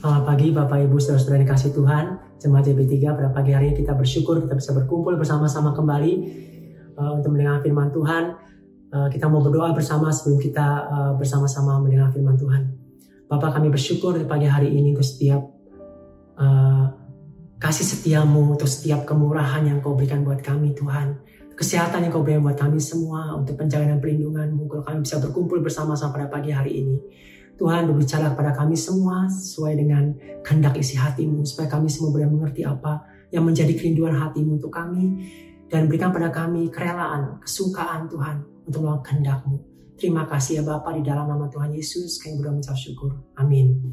Selamat pagi Bapak Ibu Saudara-saudara yang kasih Tuhan. Jemaat JB3 pada pagi hari kita bersyukur kita bisa berkumpul bersama-sama kembali uh, untuk mendengar firman Tuhan. Uh, kita mau berdoa bersama sebelum kita uh, bersama-sama mendengar firman Tuhan. Bapak kami bersyukur di pagi hari ini untuk setiap uh, kasih setiamu, untuk setiap kemurahan yang kau berikan buat kami Tuhan. Kesehatan yang kau berikan buat kami semua, untuk penjagaan dan perlindunganmu. Kalau kami bisa berkumpul bersama-sama pada pagi hari ini. Tuhan berbicara kepada kami semua sesuai dengan kehendak isi hatimu. Supaya kami semua boleh mengerti apa yang menjadi kerinduan hatimu untuk kami. Dan berikan pada kami kerelaan, kesukaan Tuhan untuk melakukan kehendakmu. Terima kasih ya Bapak di dalam nama Tuhan Yesus. Kami berdoa mengucap syukur. Amin.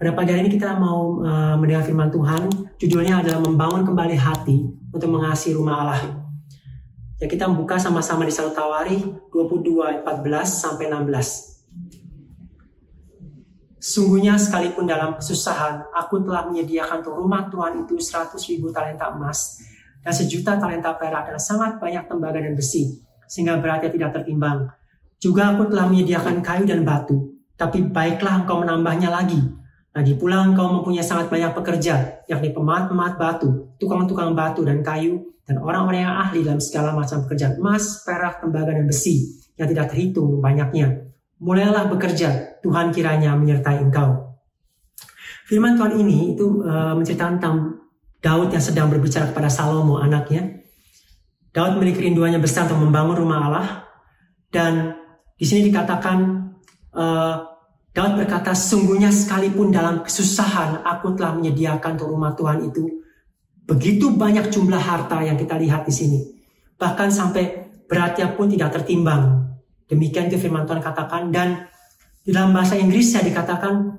Pada pagi hari ini kita mau uh, mendengar firman Tuhan. Judulnya adalah membangun kembali hati untuk mengasihi rumah Allah. Ya kita membuka sama-sama di Satu Tawari 22 14 sampai 16. Sungguhnya sekalipun dalam kesusahan, aku telah menyediakan untuk rumah Tuhan itu seratus ribu talenta emas dan sejuta talenta perak dan sangat banyak tembaga dan besi, sehingga beratnya tidak tertimbang. Juga aku telah menyediakan kayu dan batu, tapi baiklah engkau menambahnya lagi. Lagi pula engkau mempunyai sangat banyak pekerja, yakni pemahat-pemahat batu, tukang-tukang batu dan kayu, dan orang-orang yang ahli dalam segala macam pekerjaan emas, perak, tembaga, dan besi, yang tidak terhitung banyaknya mulailah bekerja, Tuhan kiranya menyertai engkau. Firman Tuhan ini itu uh, menceritakan tentang Daud yang sedang berbicara kepada Salomo anaknya. Daud memiliki rinduannya besar untuk membangun rumah Allah dan di sini dikatakan uh, Daud berkata sungguhnya sekalipun dalam kesusahan aku telah menyediakan untuk rumah Tuhan itu begitu banyak jumlah harta yang kita lihat di sini bahkan sampai beratnya pun tidak tertimbang Demikian itu firman Tuhan katakan dan dalam bahasa Inggris saya dikatakan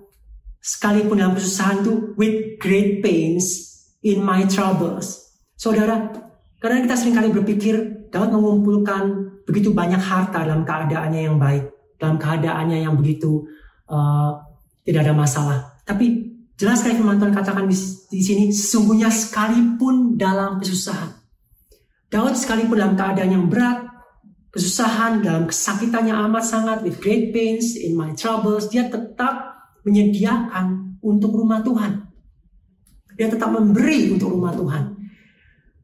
sekalipun dalam kesusahan itu with great pains in my troubles. Saudara, karena kita sering kali berpikir Daud mengumpulkan begitu banyak harta dalam keadaannya yang baik, dalam keadaannya yang begitu uh, tidak ada masalah. Tapi jelas sekali firman Tuhan katakan di, di sini, sesungguhnya sekalipun dalam kesusahan. Daud sekalipun dalam keadaan yang berat, kesusahan, dalam kesakitannya amat sangat, with great pains, in my troubles, dia tetap menyediakan untuk rumah Tuhan. Dia tetap memberi untuk rumah Tuhan.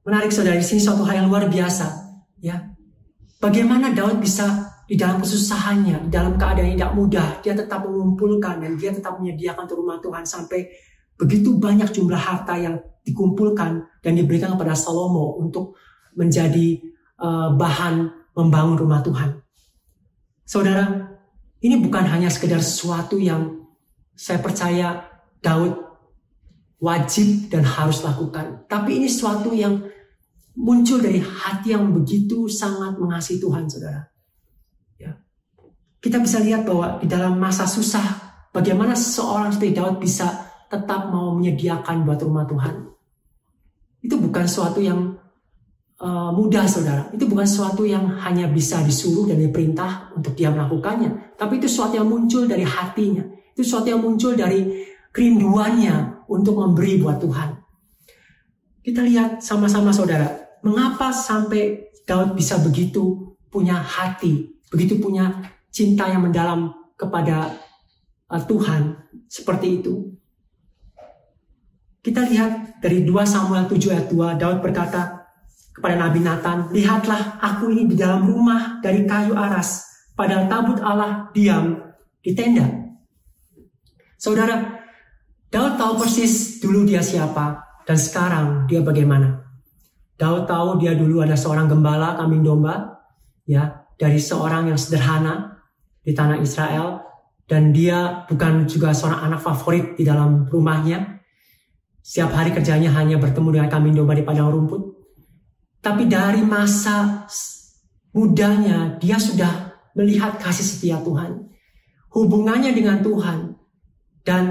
Menarik saudara, di sini suatu hal yang luar biasa. Ya, Bagaimana Daud bisa di dalam kesusahannya, di dalam keadaan yang tidak mudah, dia tetap mengumpulkan dan dia tetap menyediakan untuk rumah Tuhan sampai begitu banyak jumlah harta yang dikumpulkan dan diberikan kepada Salomo untuk menjadi uh, bahan membangun rumah Tuhan. Saudara, ini bukan hanya sekedar sesuatu yang saya percaya Daud wajib dan harus lakukan. Tapi ini sesuatu yang muncul dari hati yang begitu sangat mengasihi Tuhan, saudara. Ya. Kita bisa lihat bahwa di dalam masa susah, bagaimana seorang seperti Daud bisa tetap mau menyediakan buat rumah Tuhan. Itu bukan sesuatu yang uh, mudah saudara. Itu bukan sesuatu yang hanya bisa disuruh dan diperintah untuk dia melakukannya. Tapi itu sesuatu yang muncul dari hatinya. Itu sesuatu yang muncul dari kerinduannya untuk memberi buat Tuhan. Kita lihat sama-sama saudara. Mengapa sampai Daud bisa begitu punya hati, begitu punya cinta yang mendalam kepada uh, Tuhan seperti itu. Kita lihat dari 2 Samuel 7 ayat 2, Daud berkata, kepada Nabi Nathan, lihatlah aku ini di dalam rumah dari kayu aras, padahal tabut Allah diam di tenda. Saudara, Daud tahu persis dulu dia siapa dan sekarang dia bagaimana. Daud tahu dia dulu ada seorang gembala kambing domba, ya dari seorang yang sederhana di tanah Israel dan dia bukan juga seorang anak favorit di dalam rumahnya. Setiap hari kerjanya hanya bertemu dengan kambing domba di padang rumput. Tapi dari masa mudanya dia sudah melihat kasih setia Tuhan. Hubungannya dengan Tuhan dan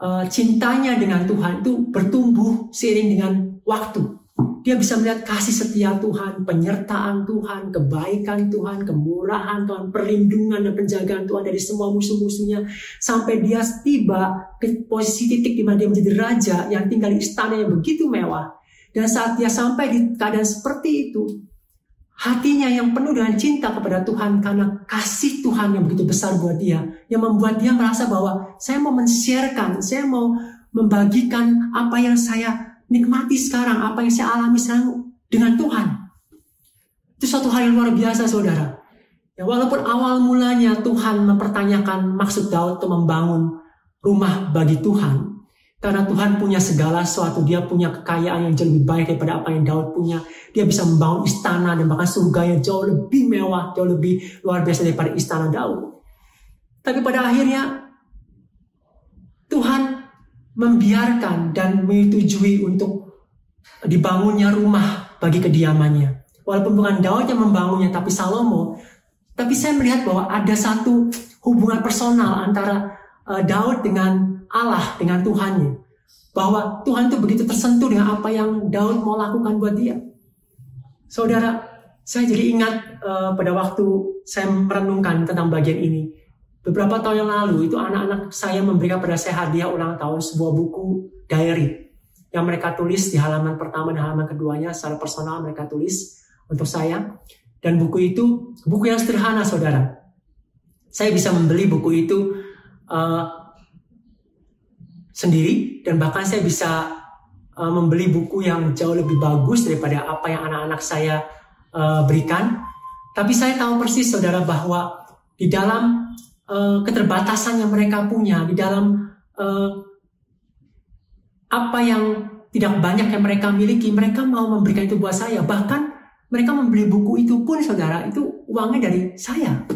e, cintanya dengan Tuhan itu bertumbuh seiring dengan waktu. Dia bisa melihat kasih setia Tuhan, penyertaan Tuhan, kebaikan Tuhan, kemurahan Tuhan, perlindungan dan penjagaan Tuhan dari semua musuh-musuhnya. Sampai dia tiba ke posisi titik di mana dia menjadi raja yang tinggal di istana yang begitu mewah dan saat dia sampai di keadaan seperti itu, hatinya yang penuh dengan cinta kepada Tuhan karena kasih Tuhan yang begitu besar buat dia yang membuat dia merasa bahwa saya mau men-sharekan, saya mau membagikan apa yang saya nikmati sekarang, apa yang saya alami sekarang dengan Tuhan. Itu suatu hal yang luar biasa saudara. Ya, walaupun awal mulanya Tuhan mempertanyakan maksud Daud untuk membangun rumah bagi Tuhan, karena Tuhan punya segala sesuatu, dia punya kekayaan yang jauh lebih baik daripada apa yang Daud punya. Dia bisa membangun istana dan bahkan surga yang jauh lebih mewah, jauh lebih luar biasa daripada istana Daud. Tapi pada akhirnya Tuhan membiarkan dan menyetujui untuk dibangunnya rumah bagi kediamannya. Walaupun bukan Daud yang membangunnya, tapi Salomo. Tapi saya melihat bahwa ada satu hubungan personal antara uh, Daud dengan Allah, dengan Tuhannya. Bahwa Tuhan itu begitu tersentuh dengan apa yang Daud mau lakukan buat dia. Saudara, saya jadi ingat uh, pada waktu saya merenungkan tentang bagian ini. Beberapa tahun yang lalu itu anak-anak saya memberikan pada saya hadiah ulang tahun sebuah buku diary yang mereka tulis di halaman pertama dan halaman keduanya secara personal mereka tulis untuk saya dan buku itu buku yang sederhana saudara saya bisa membeli buku itu uh, sendiri dan bahkan saya bisa uh, membeli buku yang jauh lebih bagus daripada apa yang anak-anak saya uh, berikan. Tapi saya tahu persis saudara bahwa di dalam uh, keterbatasan yang mereka punya, di dalam uh, apa yang tidak banyak yang mereka miliki, mereka mau memberikan itu buat saya. Bahkan mereka membeli buku itu pun saudara, itu uangnya dari saya.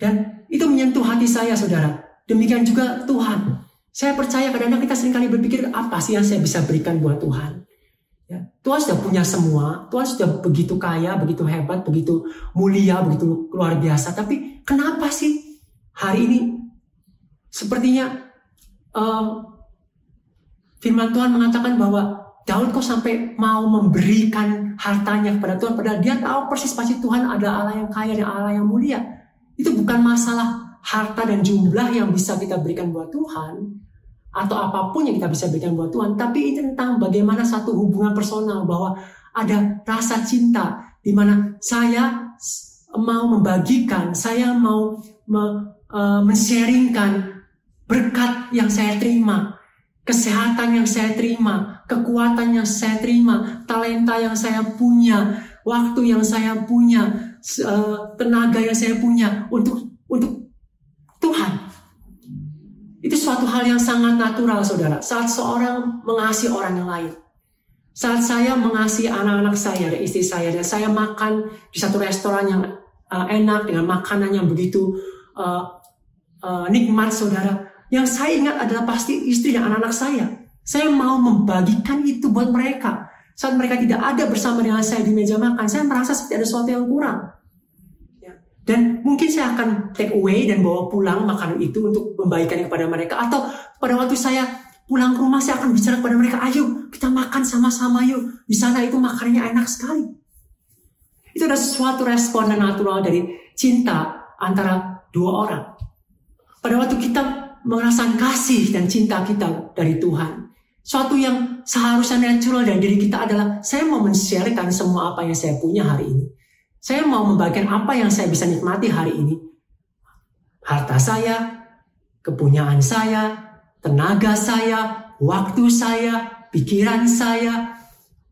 Dan itu menyentuh hati saya saudara. Demikian juga Tuhan. Saya percaya kadang-kadang kita sering kali berpikir apa sih yang saya bisa berikan buat Tuhan. Ya, Tuhan sudah punya semua, Tuhan sudah begitu kaya, begitu hebat, begitu mulia, begitu luar biasa. Tapi kenapa sih hari ini sepertinya uh, firman Tuhan mengatakan bahwa Daud kok sampai mau memberikan hartanya kepada Tuhan, padahal dia tahu persis pasti Tuhan ada Allah yang kaya dan Allah yang mulia. Itu bukan masalah harta dan jumlah yang bisa kita berikan buat Tuhan atau apa pun yang kita bisa berikan buat Tuhan, tapi ini tentang bagaimana satu hubungan personal bahwa ada rasa cinta di mana saya mau membagikan, saya mau me, uh, men-sharingkan berkat yang saya terima, kesehatan yang saya terima, kekuatan yang saya terima, talenta yang saya punya, waktu yang saya punya, uh, tenaga yang saya punya untuk untuk Tuhan. Itu suatu hal yang sangat natural, saudara. Saat seorang mengasihi orang yang lain. Saat saya mengasihi anak-anak saya dan istri saya, dan saya makan di satu restoran yang uh, enak dengan makanan yang begitu uh, uh, nikmat, saudara. Yang saya ingat adalah pasti istri dan anak-anak saya. Saya mau membagikan itu buat mereka. Saat mereka tidak ada bersama dengan saya di meja makan, saya merasa seperti ada sesuatu yang kurang. Dan mungkin saya akan take away dan bawa pulang makanan itu untuk membagikan kepada mereka. Atau pada waktu saya pulang ke rumah saya akan bicara kepada mereka, ayo kita makan sama-sama yuk. Di sana itu makanannya enak sekali. Itu adalah sesuatu respon natural dari cinta antara dua orang. Pada waktu kita merasakan kasih dan cinta kita dari Tuhan. Suatu yang seharusnya natural dari diri kita adalah saya mau men-sharekan semua apa yang saya punya hari ini. Saya mau membagikan apa yang saya bisa nikmati hari ini. Harta saya, kepunyaan saya, tenaga saya, waktu saya, pikiran saya,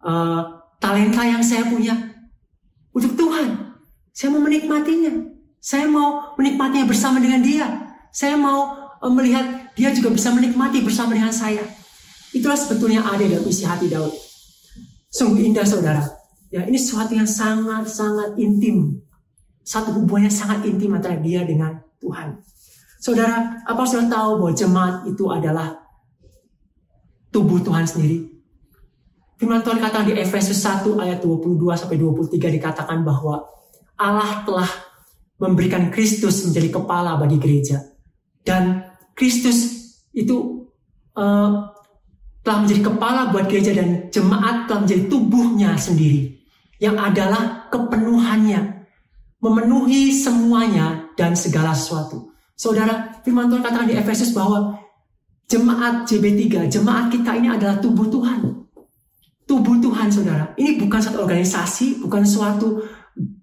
uh, talenta yang saya punya. Untuk Tuhan. Saya mau menikmatinya. Saya mau menikmatinya bersama dengan dia. Saya mau uh, melihat dia juga bisa menikmati bersama dengan saya. Itulah sebetulnya ada dalam isi hati Daud. Sungguh indah saudara. Ya, ini sesuatu yang sangat-sangat intim. Satu hubungan yang sangat intim antara dia dengan Tuhan. Saudara, apa saudara tahu bahwa jemaat itu adalah tubuh Tuhan sendiri? Firman Tuhan katakan di Efesus 1 ayat 22 sampai 23 dikatakan bahwa Allah telah memberikan Kristus menjadi kepala bagi gereja. Dan Kristus itu uh, telah menjadi kepala buat gereja dan jemaat telah menjadi tubuhnya sendiri yang adalah kepenuhannya, memenuhi semuanya dan segala sesuatu. Saudara, firman Tuhan katakan di Efesus bahwa jemaat JB3, jemaat kita ini adalah tubuh Tuhan. tubuh Tuhan, saudara. Ini bukan satu organisasi, bukan suatu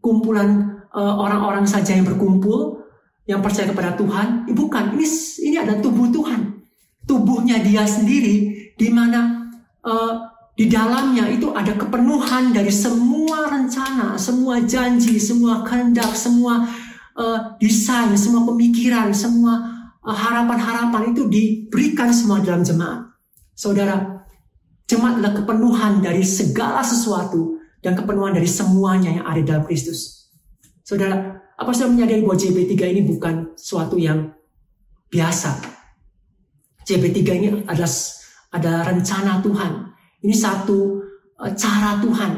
kumpulan uh, orang-orang saja yang berkumpul, yang percaya kepada Tuhan. Bukan, ini ini ada tubuh Tuhan. Tubuhnya dia sendiri, di mana uh, di dalamnya itu ada kepenuhan dari semua rencana, semua janji, semua kehendak, semua uh, desain, semua pemikiran, semua harapan-harapan uh, itu diberikan semua dalam jemaat. Saudara, Jemaat adalah kepenuhan dari segala sesuatu dan kepenuhan dari semuanya yang ada dalam Kristus. Saudara, apa sudah menyadari bahwa JB3 ini bukan suatu yang biasa? JB3 ini adalah ada rencana Tuhan. Ini satu uh, cara Tuhan.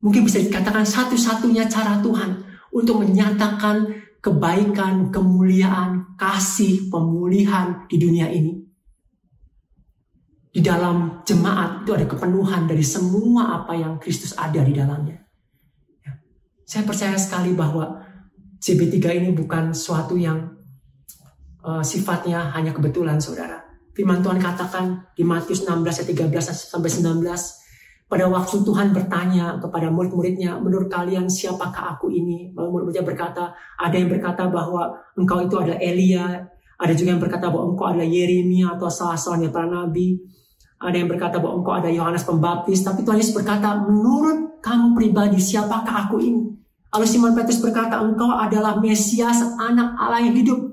Mungkin bisa dikatakan satu-satunya cara Tuhan untuk menyatakan kebaikan, kemuliaan, kasih, pemulihan di dunia ini di dalam jemaat itu ada kepenuhan dari semua apa yang Kristus ada di dalamnya. Ya. Saya percaya sekali bahwa CB3 ini bukan suatu yang uh, sifatnya hanya kebetulan, saudara. Firman Tuhan katakan di Matius 16 ayat 13 sampai 19, pada waktu Tuhan bertanya kepada murid-muridnya, menurut kalian siapakah aku ini? Lalu murid-muridnya berkata, ada yang berkata bahwa engkau itu adalah Elia, ada juga yang berkata bahwa engkau adalah Yeremia atau salah seorang para nabi. Ada yang berkata bahwa engkau ada Yohanes Pembaptis, tapi Tuhan Yesus berkata, menurut kamu pribadi siapakah aku ini? Lalu Simon Petrus berkata, engkau adalah Mesias, anak Allah yang hidup.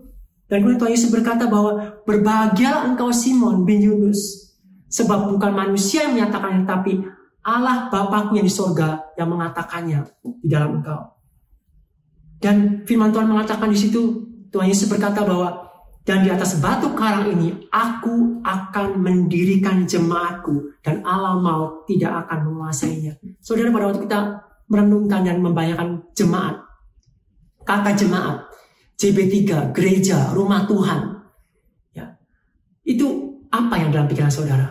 Dan kemudian Tuhan Yesus berkata bahwa berbahagialah engkau Simon bin Yunus. Sebab bukan manusia yang menyatakannya, tapi Allah Bapakku yang di sorga yang mengatakannya di dalam engkau. Dan firman Tuhan mengatakan di situ, Tuhan Yesus berkata bahwa dan di atas batu karang ini aku akan mendirikan jemaatku dan alam maut tidak akan menguasainya. Saudara pada waktu kita merenungkan dan membayangkan jemaat, kata jemaat, JB3, gereja, rumah Tuhan, ya, itu apa yang dalam pikiran saudara?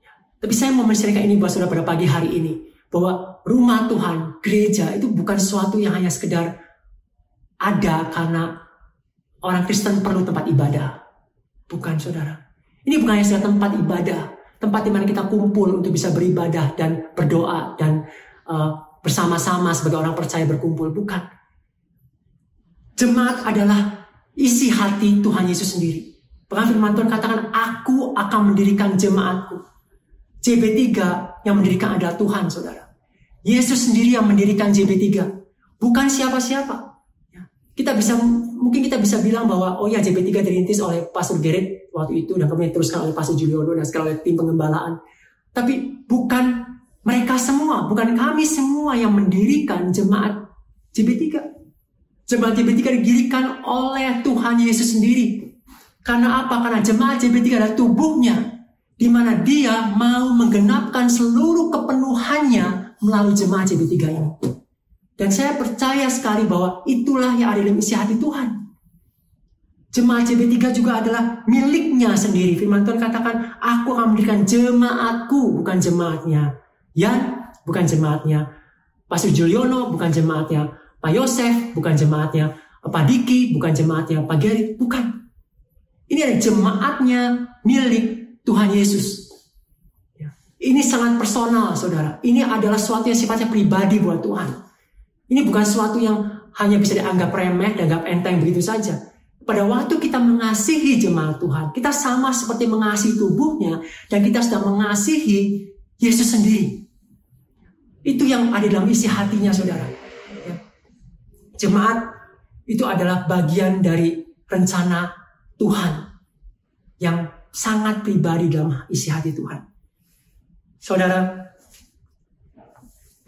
Ya, tapi saya mau menceritakan ini buat saudara pada pagi hari ini, bahwa rumah Tuhan, gereja itu bukan sesuatu yang hanya sekedar ada karena Orang Kristen perlu tempat ibadah. Bukan saudara. Ini bukan hanya sekedar tempat ibadah. Tempat di mana kita kumpul untuk bisa beribadah dan berdoa dan uh, bersama-sama sebagai orang percaya berkumpul. Bukan. Jemaat adalah isi hati Tuhan Yesus sendiri. Bahkan firman Tuhan katakan, aku akan mendirikan jemaatku. JB3 yang mendirikan adalah Tuhan, saudara. Yesus sendiri yang mendirikan JB3. Bukan siapa-siapa. Ya. Kita bisa mungkin kita bisa bilang bahwa oh ya JP3 dirintis oleh Pastor Gerrit waktu itu dan kemudian diteruskan oleh Pastor Juliono dan sekarang oleh tim pengembalaan. Tapi bukan mereka semua, bukan kami semua yang mendirikan jemaat JP3. Jemaat JP3 didirikan oleh Tuhan Yesus sendiri. Karena apa? Karena jemaat JP3 adalah tubuhnya di mana dia mau menggenapkan seluruh kepenuhannya melalui jemaat JP3 ini. Dan saya percaya sekali bahwa itulah yang ada dalam isi hati Tuhan. Jemaat JB3 juga adalah miliknya sendiri. Firman Tuhan katakan, aku akan memberikan jemaatku, bukan jemaatnya. Yan, bukan jemaatnya. Pastor Juliono, bukan jemaatnya. Pak Yosef, bukan jemaatnya. Pak Diki, bukan jemaatnya. Pak Gary, bukan. Ini adalah jemaatnya milik Tuhan Yesus. Ya. Ini sangat personal, saudara. Ini adalah sesuatu yang sifatnya pribadi buat Tuhan. Ini bukan sesuatu yang hanya bisa dianggap remeh, dianggap enteng begitu saja. Pada waktu kita mengasihi jemaat Tuhan, kita sama seperti mengasihi tubuhnya dan kita sedang mengasihi Yesus sendiri. Itu yang ada dalam isi hatinya saudara. Jemaat itu adalah bagian dari rencana Tuhan yang sangat pribadi dalam isi hati Tuhan. Saudara,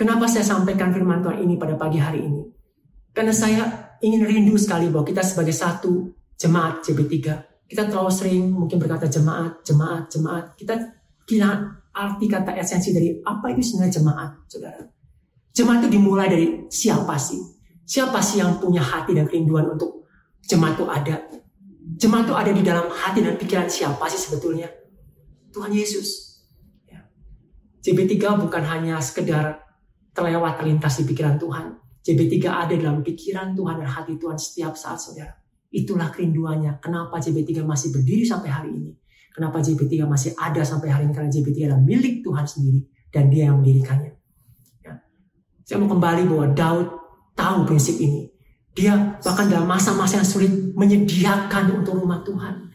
Kenapa saya sampaikan firman Tuhan ini pada pagi hari ini? Karena saya ingin rindu sekali bahwa kita sebagai satu jemaat CB3, kita terlalu sering mungkin berkata jemaat, jemaat, jemaat. Kita kira arti kata esensi dari apa itu sebenarnya jemaat, saudara. Jemaat itu dimulai dari siapa sih? Siapa sih yang punya hati dan kerinduan untuk jemaat itu ada? Jemaat itu ada di dalam hati dan pikiran siapa sih sebetulnya? Tuhan Yesus. Ya. CB3 bukan hanya sekedar terlewat terlintas di pikiran Tuhan. JB3 ada dalam pikiran Tuhan dan hati Tuhan setiap saat saudara. Itulah kerinduannya. Kenapa JB3 masih berdiri sampai hari ini. Kenapa JB3 masih ada sampai hari ini. Karena JB3 adalah milik Tuhan sendiri. dan dia yang mendirikannya. Ya. Saya mau kembali bahwa Daud tahu prinsip ini. Dia bahkan dalam masa-masa yang sulit menyediakan untuk rumah Tuhan.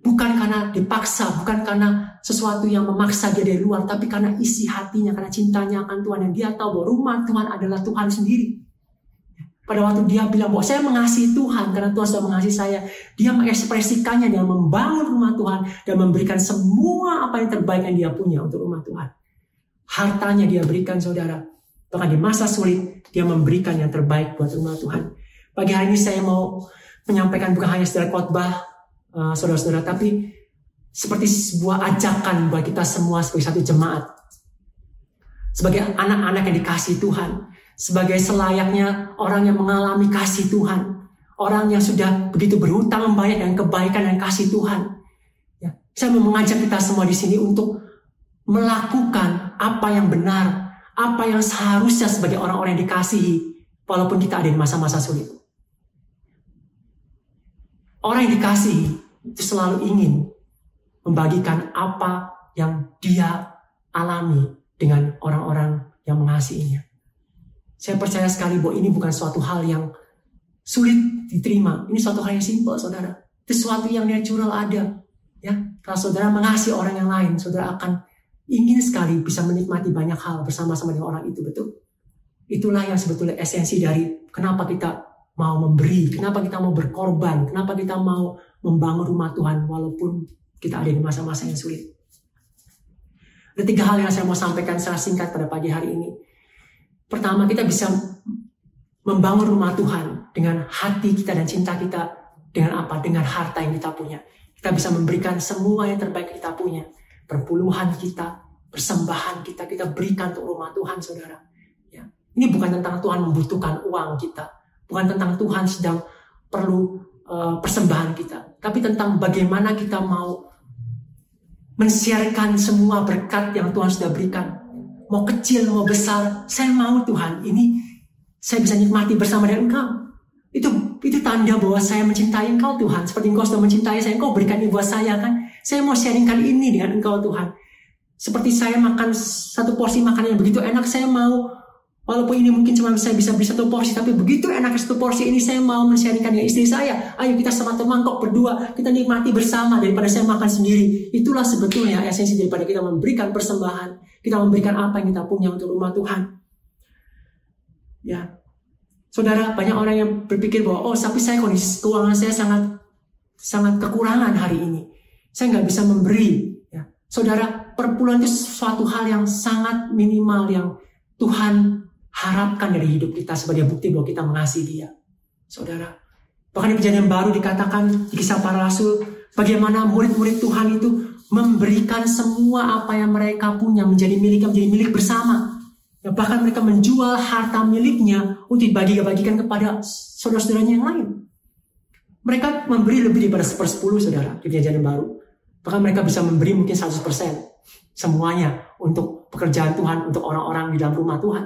Bukan karena dipaksa, bukan karena sesuatu yang memaksa dia dari luar, tapi karena isi hatinya, karena cintanya akan Tuhan. Dan dia tahu bahwa rumah Tuhan adalah Tuhan sendiri. Pada waktu dia bilang bahwa saya mengasihi Tuhan karena Tuhan sudah mengasihi saya. Dia mengekspresikannya dengan membangun rumah Tuhan dan memberikan semua apa yang terbaik yang dia punya untuk rumah Tuhan. Hartanya dia berikan saudara. Bahkan di masa sulit dia memberikan yang terbaik buat rumah Tuhan. Pagi hari ini saya mau menyampaikan bukan hanya sekedar khotbah uh, saudara-saudara, tapi seperti sebuah ajakan buat kita semua sebagai satu jemaat. Sebagai anak-anak yang dikasih Tuhan sebagai selayaknya orang yang mengalami kasih Tuhan. Orang yang sudah begitu berhutang membayar dengan kebaikan dan kasih Tuhan. Ya, saya mau mengajak kita semua di sini untuk melakukan apa yang benar, apa yang seharusnya sebagai orang-orang yang dikasihi, walaupun kita ada di masa-masa sulit. Orang yang dikasihi itu selalu ingin membagikan apa yang dia alami dengan orang-orang yang mengasihinya. Saya percaya sekali bahwa ini bukan suatu hal yang sulit diterima. Ini suatu hal yang simpel, saudara. Itu sesuatu yang natural ada. Ya, kalau saudara mengasihi orang yang lain, saudara akan ingin sekali bisa menikmati banyak hal bersama-sama dengan orang itu, betul? Itulah yang sebetulnya esensi dari kenapa kita mau memberi, kenapa kita mau berkorban, kenapa kita mau membangun rumah Tuhan walaupun kita ada di masa-masa yang sulit. Ada tiga hal yang saya mau sampaikan secara singkat pada pagi hari ini. Pertama, kita bisa membangun rumah Tuhan dengan hati kita dan cinta kita dengan apa? Dengan harta yang kita punya. Kita bisa memberikan semua yang terbaik kita punya. Perpuluhan kita, persembahan kita, kita berikan untuk rumah Tuhan, saudara. Ya. Ini bukan tentang Tuhan membutuhkan uang kita. Bukan tentang Tuhan sedang perlu uh, persembahan kita. Tapi tentang bagaimana kita mau mensiarkan semua berkat yang Tuhan sudah berikan mau kecil, mau besar, saya mau Tuhan, ini saya bisa nikmati bersama dengan Engkau. Itu itu tanda bahwa saya mencintai Engkau Tuhan. Seperti Engkau sudah mencintai saya, Engkau berikan ini buat saya kan. Saya mau sharingkan ini dengan Engkau Tuhan. Seperti saya makan satu porsi makanan yang begitu enak, saya mau Walaupun ini mungkin cuma saya bisa beli satu porsi, tapi begitu enak satu porsi ini saya mau men-sharingkan dengan istri saya. Ayo kita sama mangkok berdua, kita nikmati bersama daripada saya makan sendiri. Itulah sebetulnya esensi daripada kita memberikan persembahan. Kita memberikan apa yang kita punya untuk rumah Tuhan. Ya, saudara banyak orang yang berpikir bahwa oh tapi saya kondisi keuangan saya sangat sangat kekurangan hari ini. Saya nggak bisa memberi. Ya, saudara perpuluhan itu suatu hal yang sangat minimal yang Tuhan harapkan dari hidup kita sebagai bukti bahwa kita mengasihi dia. Saudara, bahkan di perjanjian baru dikatakan di kisah para rasul, bagaimana murid-murid Tuhan itu memberikan semua apa yang mereka punya menjadi milik menjadi milik bersama. Ya, bahkan mereka menjual harta miliknya untuk dibagi-bagikan kepada saudara-saudaranya yang lain. Mereka memberi lebih daripada sepersepuluh saudara di perjanjian baru. Bahkan mereka bisa memberi mungkin 100% semuanya untuk pekerjaan Tuhan, untuk orang-orang di dalam rumah Tuhan.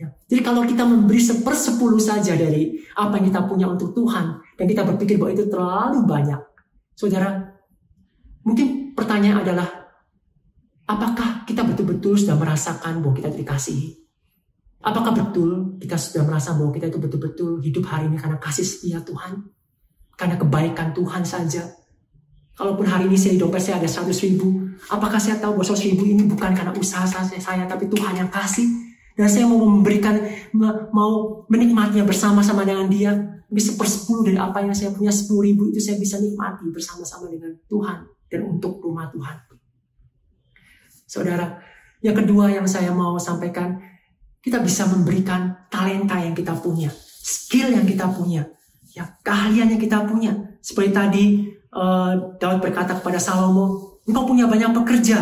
Ya. Jadi kalau kita memberi sepersepuluh saja dari apa yang kita punya untuk Tuhan dan kita berpikir bahwa itu terlalu banyak, saudara, mungkin pertanyaan adalah apakah kita betul-betul sudah merasakan bahwa kita dikasihi? Apakah betul kita sudah merasa bahwa kita itu betul-betul hidup hari ini karena kasih setia Tuhan? Karena kebaikan Tuhan saja? Kalaupun hari ini saya di dompet saya ada 100 ribu, apakah saya tahu bahwa 100 ribu ini bukan karena usaha saya, saya tapi Tuhan yang kasih? Dan saya mau memberikan, mau menikmatinya bersama-sama dengan dia. Lebih sepersepuluh dari apa yang saya punya, sepuluh ribu itu saya bisa nikmati bersama-sama dengan Tuhan. Dan untuk rumah Tuhan. Saudara, yang kedua yang saya mau sampaikan, kita bisa memberikan talenta yang kita punya. Skill yang kita punya. Ya, keahlian yang kita punya. Seperti tadi uh, Daud berkata kepada Salomo, engkau punya banyak pekerja.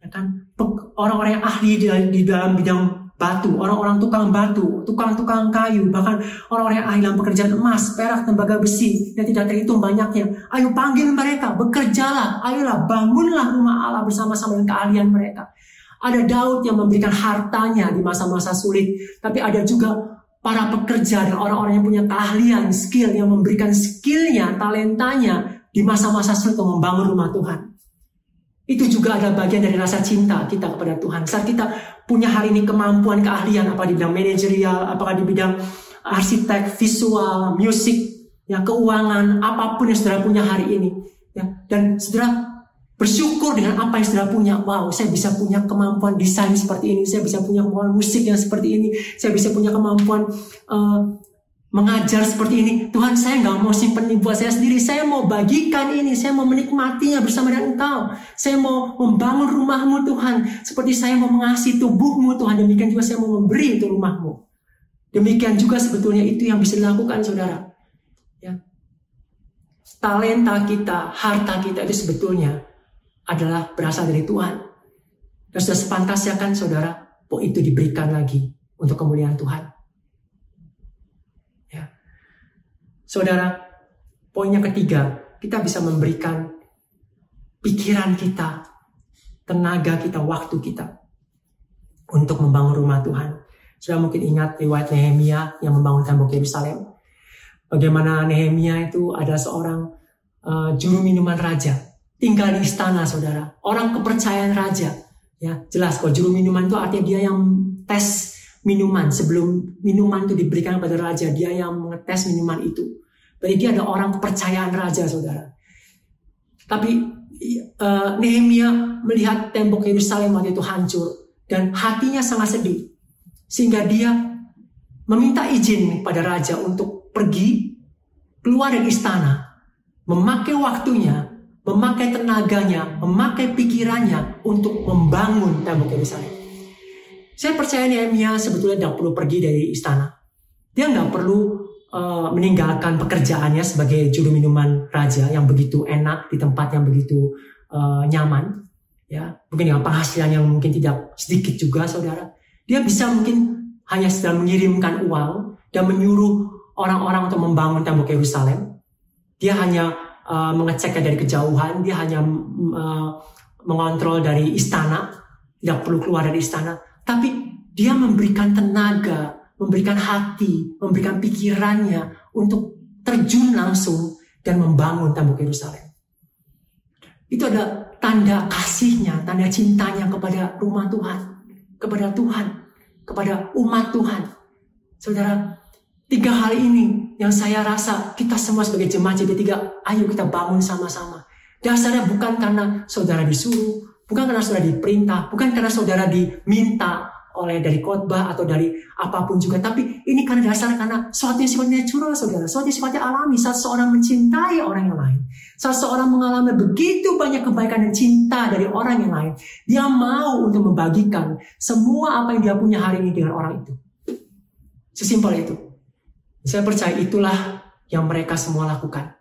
Ya kan? Orang-orang yang ahli di, di dalam bidang batu, orang-orang tukang batu, tukang-tukang kayu, bahkan orang-orang yang ahli dalam pekerjaan emas, perak, tembaga besi yang tidak terhitung banyaknya. Ayo panggil mereka, bekerjalah, ayolah bangunlah rumah Allah bersama-sama dengan keahlian mereka. Ada Daud yang memberikan hartanya di masa-masa sulit, tapi ada juga para pekerja dan orang-orang yang punya keahlian, skill yang memberikan skillnya, talentanya di masa-masa sulit untuk membangun rumah Tuhan. Itu juga ada bagian dari rasa cinta kita kepada Tuhan. Saat kita punya hari ini kemampuan, keahlian, apa di bidang manajerial, apakah di bidang arsitek, visual, musik, ya keuangan, apa pun yang saudara punya hari ini. Ya, dan saudara bersyukur dengan apa yang saudara punya. Wow, saya bisa punya kemampuan desain seperti ini, saya bisa punya kemampuan musik yang seperti ini, saya bisa punya kemampuan uh, mengajar seperti ini. Tuhan saya nggak mau simpan ini buat saya sendiri. Saya mau bagikan ini. Saya mau menikmatinya bersama dengan engkau. Saya mau membangun rumahmu Tuhan. Seperti saya mau mengasihi tubuhmu Tuhan. Demikian juga saya mau memberi untuk rumahmu. Demikian juga sebetulnya itu yang bisa dilakukan saudara. Ya. Talenta kita, harta kita itu sebetulnya adalah berasal dari Tuhan. Dan sudah sepantasnya kan saudara, bahwa itu diberikan lagi untuk kemuliaan Tuhan. Saudara, poinnya ketiga, kita bisa memberikan pikiran kita, tenaga kita, waktu kita untuk membangun rumah Tuhan. Sudah mungkin ingat riwayat Nehemia yang membangun tembok Yerusalem. Bagaimana Nehemia itu ada seorang uh, juru minuman raja, tinggal di istana, saudara. Orang kepercayaan raja. Ya, jelas kok juru minuman itu artinya dia yang tes minuman sebelum minuman itu diberikan kepada raja, dia yang mengetes minuman itu. Berarti dia ada orang kepercayaan raja, saudara. Tapi uh, Nehemia melihat tembok Yerusalem waktu itu hancur dan hatinya sangat sedih, sehingga dia meminta izin pada raja untuk pergi keluar dari istana, memakai waktunya, memakai tenaganya, memakai pikirannya untuk membangun tembok Yerusalem. Saya percaya Nehemia sebetulnya tidak perlu pergi dari istana. Dia nggak perlu uh, meninggalkan pekerjaannya sebagai juru minuman raja yang begitu enak di tempat yang begitu uh, nyaman ya. Mungkin dengan penghasilan yang mungkin tidak sedikit juga saudara. Dia bisa mungkin hanya sedang mengirimkan uang dan menyuruh orang-orang untuk membangun tembok Yerusalem. Dia hanya uh, mengeceknya dari kejauhan dia hanya uh, mengontrol dari istana tidak perlu keluar dari istana. Tapi dia memberikan tenaga memberikan hati, memberikan pikirannya untuk terjun langsung dan membangun tembok Yerusalem. Itu ada tanda kasihnya, tanda cintanya kepada rumah Tuhan, kepada Tuhan, kepada umat Tuhan. Saudara, tiga hal ini yang saya rasa kita semua sebagai jemaat JB3, ayo kita bangun sama-sama. Dasarnya bukan karena saudara disuruh, bukan karena saudara diperintah, bukan karena saudara diminta, oleh dari khotbah atau dari apa pun juga. Tapi ini karena dasar karena suatu yang sifatnya natural, saudara. Suatu yang sifatnya alami. Saat seorang mencintai orang yang lain. Saat seorang mengalami begitu banyak kebaikan dan cinta dari orang yang lain. Dia mau untuk membagikan semua apa yang dia punya hari ini dengan orang itu. Sesimpel itu. Saya percaya itulah yang mereka semua lakukan.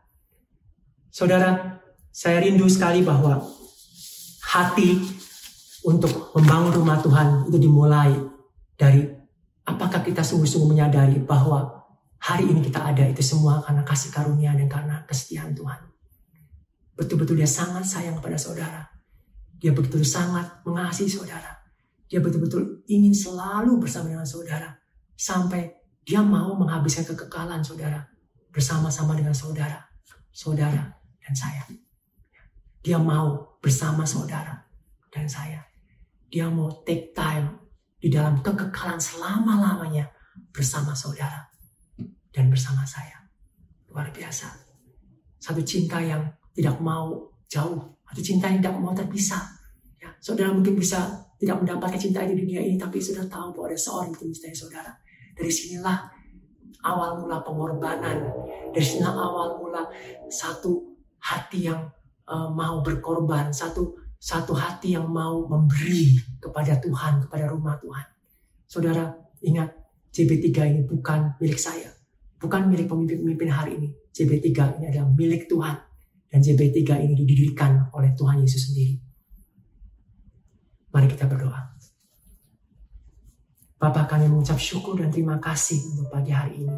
Saudara, saya rindu sekali bahwa hati untuk membangun rumah Tuhan itu dimulai dari apakah kita sungguh-sungguh menyadari bahwa hari ini kita ada itu semua karena kasih karunia dan karena kesetiaan Tuhan. Betul-betul dia sangat sayang kepada saudara. Dia betul-betul sangat mengasihi saudara. Dia betul-betul ingin selalu bersama dengan saudara. Sampai dia mau menghabiskan kekekalan saudara. Bersama-sama dengan saudara. Saudara dan saya. Dia mau bersama saudara dan saya. Dia mau take time di dalam kekekalan selama-lamanya bersama saudara dan bersama saya. Luar biasa. Satu cinta yang tidak mau jauh. Satu cinta yang tidak mau terpisah. Ya, saudara mungkin bisa tidak mendapatkan cinta di dunia ini, tapi sudah tahu bahwa ada seorang yang mencintai saudara. Dari sinilah awal mula pengorbanan. Dari sinilah awal mula satu hati yang uh, mau berkorban, satu satu hati yang mau memberi kepada Tuhan, kepada rumah Tuhan. Saudara, ingat, JB3 ini bukan milik saya. Bukan milik pemimpin-pemimpin hari ini. JB3 ini adalah milik Tuhan. Dan JB3 ini didirikan oleh Tuhan Yesus sendiri. Mari kita berdoa. Bapak kami mengucap syukur dan terima kasih untuk pagi hari ini.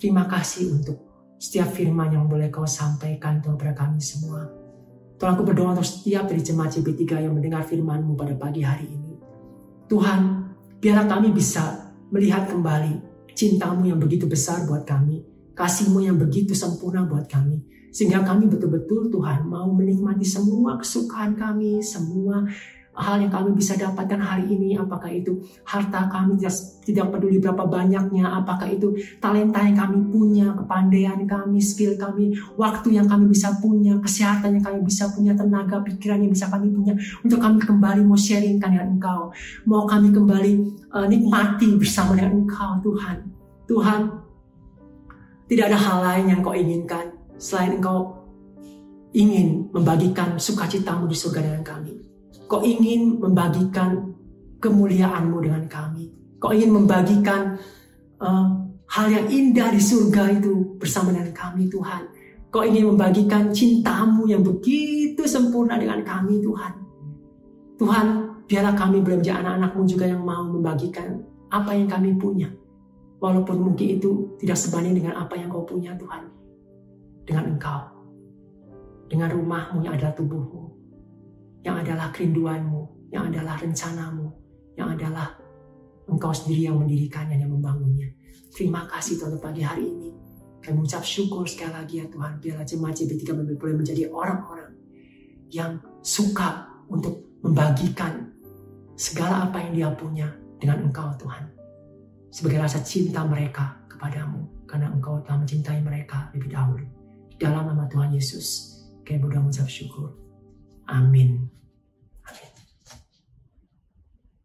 Terima kasih untuk setiap firman yang boleh kau sampaikan kepada kami semua. Tuhan aku berdoa untuk setiap dari jemaat CP3 yang mendengar firman-Mu pada pagi hari ini. Tuhan, biarlah kami bisa melihat kembali cintamu yang begitu besar buat kami. kasihmu yang begitu sempurna buat kami. Sehingga kami betul-betul Tuhan mau menikmati semua kesukaan kami, semua hal yang kami bisa dapatkan hari ini, apakah itu harta kami tidak, peduli berapa banyaknya, apakah itu talenta yang kami punya, kepandaian kami, skill kami, waktu yang kami bisa punya, kesehatan yang kami bisa punya, tenaga, pikiran yang bisa kami punya, untuk kami kembali mau sharingkan dengan Engkau, mau kami kembali uh, nikmati bersama dengan Engkau, Tuhan. Tuhan, tidak ada hal lain yang kau inginkan selain Engkau ingin membagikan sukacitamu di surga dengan kami. Kau ingin membagikan kemuliaanmu dengan kami. Kau ingin membagikan uh, hal yang indah di surga itu bersama dengan kami Tuhan. Kau ingin membagikan cintamu yang begitu sempurna dengan kami Tuhan. Tuhan, biarlah kami menjadi anak-anakmu juga yang mau membagikan apa yang kami punya. Walaupun mungkin itu tidak sebanding dengan apa yang kau punya Tuhan. Dengan engkau. Dengan rumahmu yang adalah tubuhmu yang adalah kerinduanmu, yang adalah rencanamu, yang adalah engkau sendiri yang mendirikannya dan membangunnya. Terima kasih Tuhan pagi hari ini. Kami mengucap syukur sekali lagi ya Tuhan. Biarlah jemaat JB3 boleh menjadi orang-orang yang suka untuk membagikan segala apa yang dia punya dengan Engkau Tuhan. Sebagai rasa cinta mereka kepadamu. Karena Engkau telah mencintai mereka lebih dahulu. Dalam nama Tuhan Yesus, kami berdoa mengucap syukur. Amin.